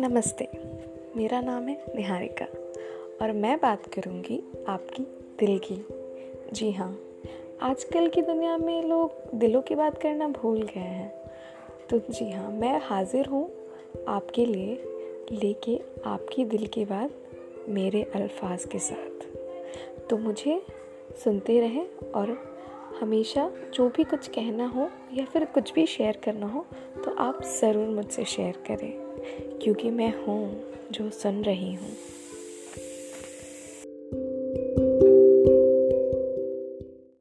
नमस्ते। मेरा नाम है निहारिका और मैं बात करूँगी आपकी दिल की। जी हाँ आजकल की दुनिया में लोग दिलों की बात करना भूल गए हैं। तो जी हाँ मैं हाजिर हूँ आपके लिए लेके आपकी दिल की बात मेरे अल्फाज के साथ। तो मुझे सुनते रहें और हमेशा जो भी कुछ कहना हो या फिर कुछ भी शेयर करना हो तो आप ज़रूर मुझसे शेयर करें, क्योंकि मैं हूँ जो सुन रही हूँ।